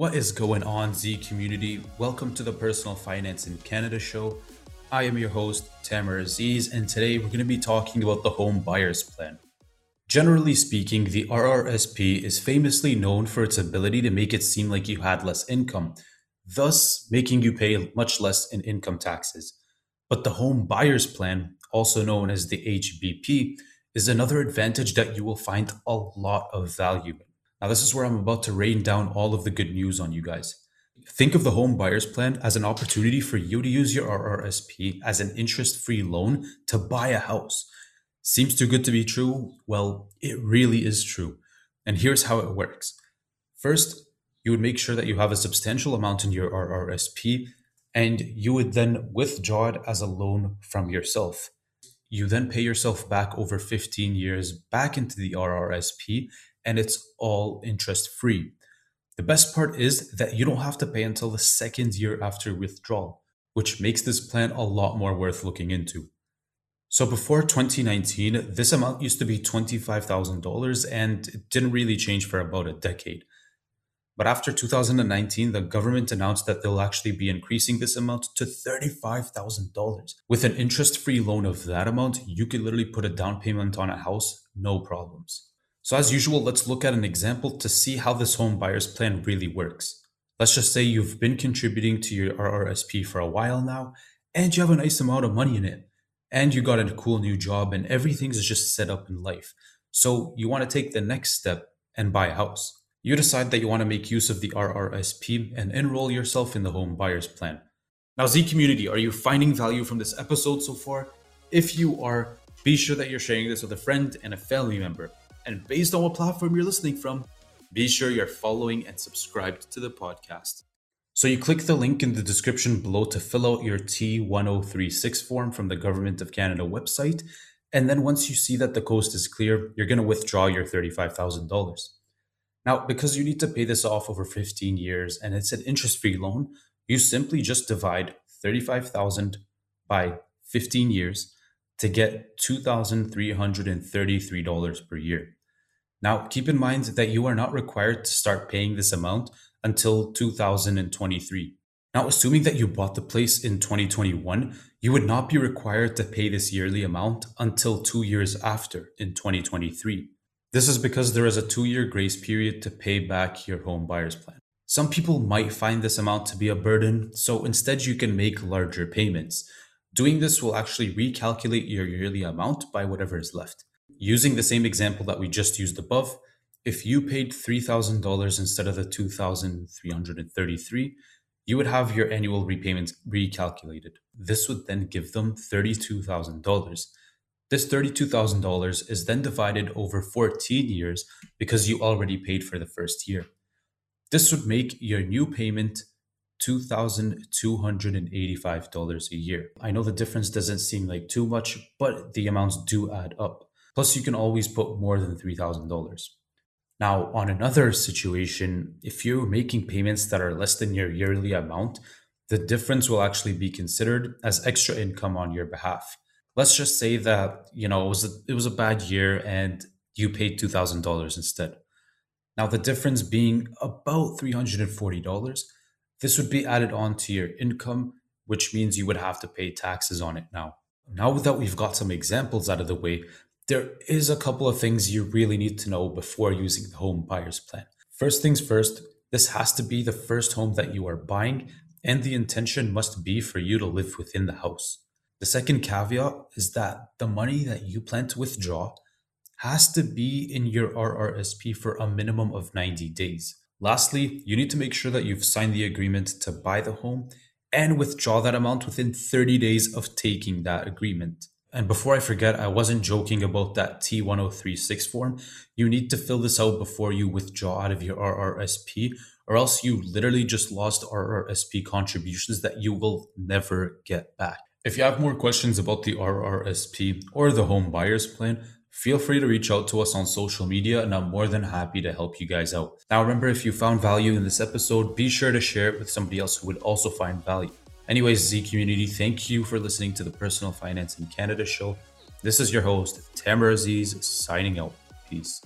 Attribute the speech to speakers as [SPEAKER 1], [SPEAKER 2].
[SPEAKER 1] What is going on, Z community? Welcome to the Personal Finance in Canada show. I am your host, Tamer Aziz, and today we're going to be talking about the Home Buyers Plan. Generally speaking, the RRSP is famously known for its ability to make it seem like you had less income, thus making you pay much less in income taxes. But the Home Buyers Plan, also known as the HBP, is another advantage that you will find a lot of value in. Now, this is where I'm about to rain down all of the good news on you guys. Think of the home buyers plan as an opportunity for you to use your RRSP as an interest free loan to buy a house. Seems too good to be true? Well, it really is true. And here's how it works. First, you would make sure that you have a substantial amount in your RRSP and you would then withdraw it as a loan from yourself. You then pay yourself back over 15 years back into the RRSP and it's all interest free. The best part is that you don't have to pay until the second year after withdrawal, which makes this plan a lot more worth looking into. So before 2019, this amount used to be $25,000 and it didn't really change for about a decade. But after 2019, the government announced that they'll actually be increasing this amount to $35,000. With an interest free loan of that amount, you could literally put a down payment on a house, no problems. So as usual, let's look at an example to see how this home buyer's plan really works. Let's just say you've been contributing to your RRSP for a while now, and you have a nice amount of money in it, and you got a cool new job, and everything's just set up in life. So you want to take the next step and buy a house. You decide that you want to make use of the RRSP and enroll yourself in the home buyer's plan. Now, Z community, are you finding value from this episode so far? If you are, be sure that you're sharing this with a friend and a family member. And based on what platform you're listening from, be sure you're following and subscribed to the podcast. So you click the link in the description below to fill out your T1036 form from the Government of Canada website. And then once you see that the coast is clear, you're going to withdraw your $35,000. Now, because you need to pay this off over 15 years and it's an interest free loan, you simply just divide 35,000 by 15 years to get $2,333 per year. Now, keep in mind that you are not required to start paying this amount until 2023. Now, assuming that you bought the place in 2021, you would not be required to pay this yearly amount until two years after in 2023. This is because there is a two year grace period to pay back your home buyer's plan. Some people might find this amount to be a burden, so instead you can make larger payments. Doing this will actually recalculate your yearly amount by whatever is left. Using the same example that we just used above, if you paid $3,000 instead of the 2,333, you would have your annual repayments recalculated. This would then give them $32,000. This $32,000 is then divided over 14 years because you already paid for the first year. This would make your new payment $2,285 a year. I know the difference doesn't seem like too much, but the amounts do add up. Plus, you can always put more than $3,000. Now, on another situation, if you're making payments that are less than your yearly amount, the difference will actually be considered as extra income on your behalf. Let's just say that, you know, it was a, it was a bad year and you paid $2,000 instead. Now, the difference being about $340 this would be added on to your income, which means you would have to pay taxes on it now. Now that we've got some examples out of the way, there is a couple of things you really need to know before using the home buyer's plan. First things first, this has to be the first home that you are buying, and the intention must be for you to live within the house. The second caveat is that the money that you plan to withdraw has to be in your RRSP for a minimum of 90 days. Lastly, you need to make sure that you've signed the agreement to buy the home and withdraw that amount within 30 days of taking that agreement. And before I forget, I wasn't joking about that T1036 form. You need to fill this out before you withdraw out of your RRSP, or else you literally just lost RRSP contributions that you will never get back. If you have more questions about the RRSP or the home buyer's plan, feel free to reach out to us on social media and I'm more than happy to help you guys out. Now, remember, if you found value in this episode, be sure to share it with somebody else who would also find value. Anyways, Z community, thank you for listening to the Personal Finance in Canada show. This is your host, Tamer Aziz, signing out. Peace.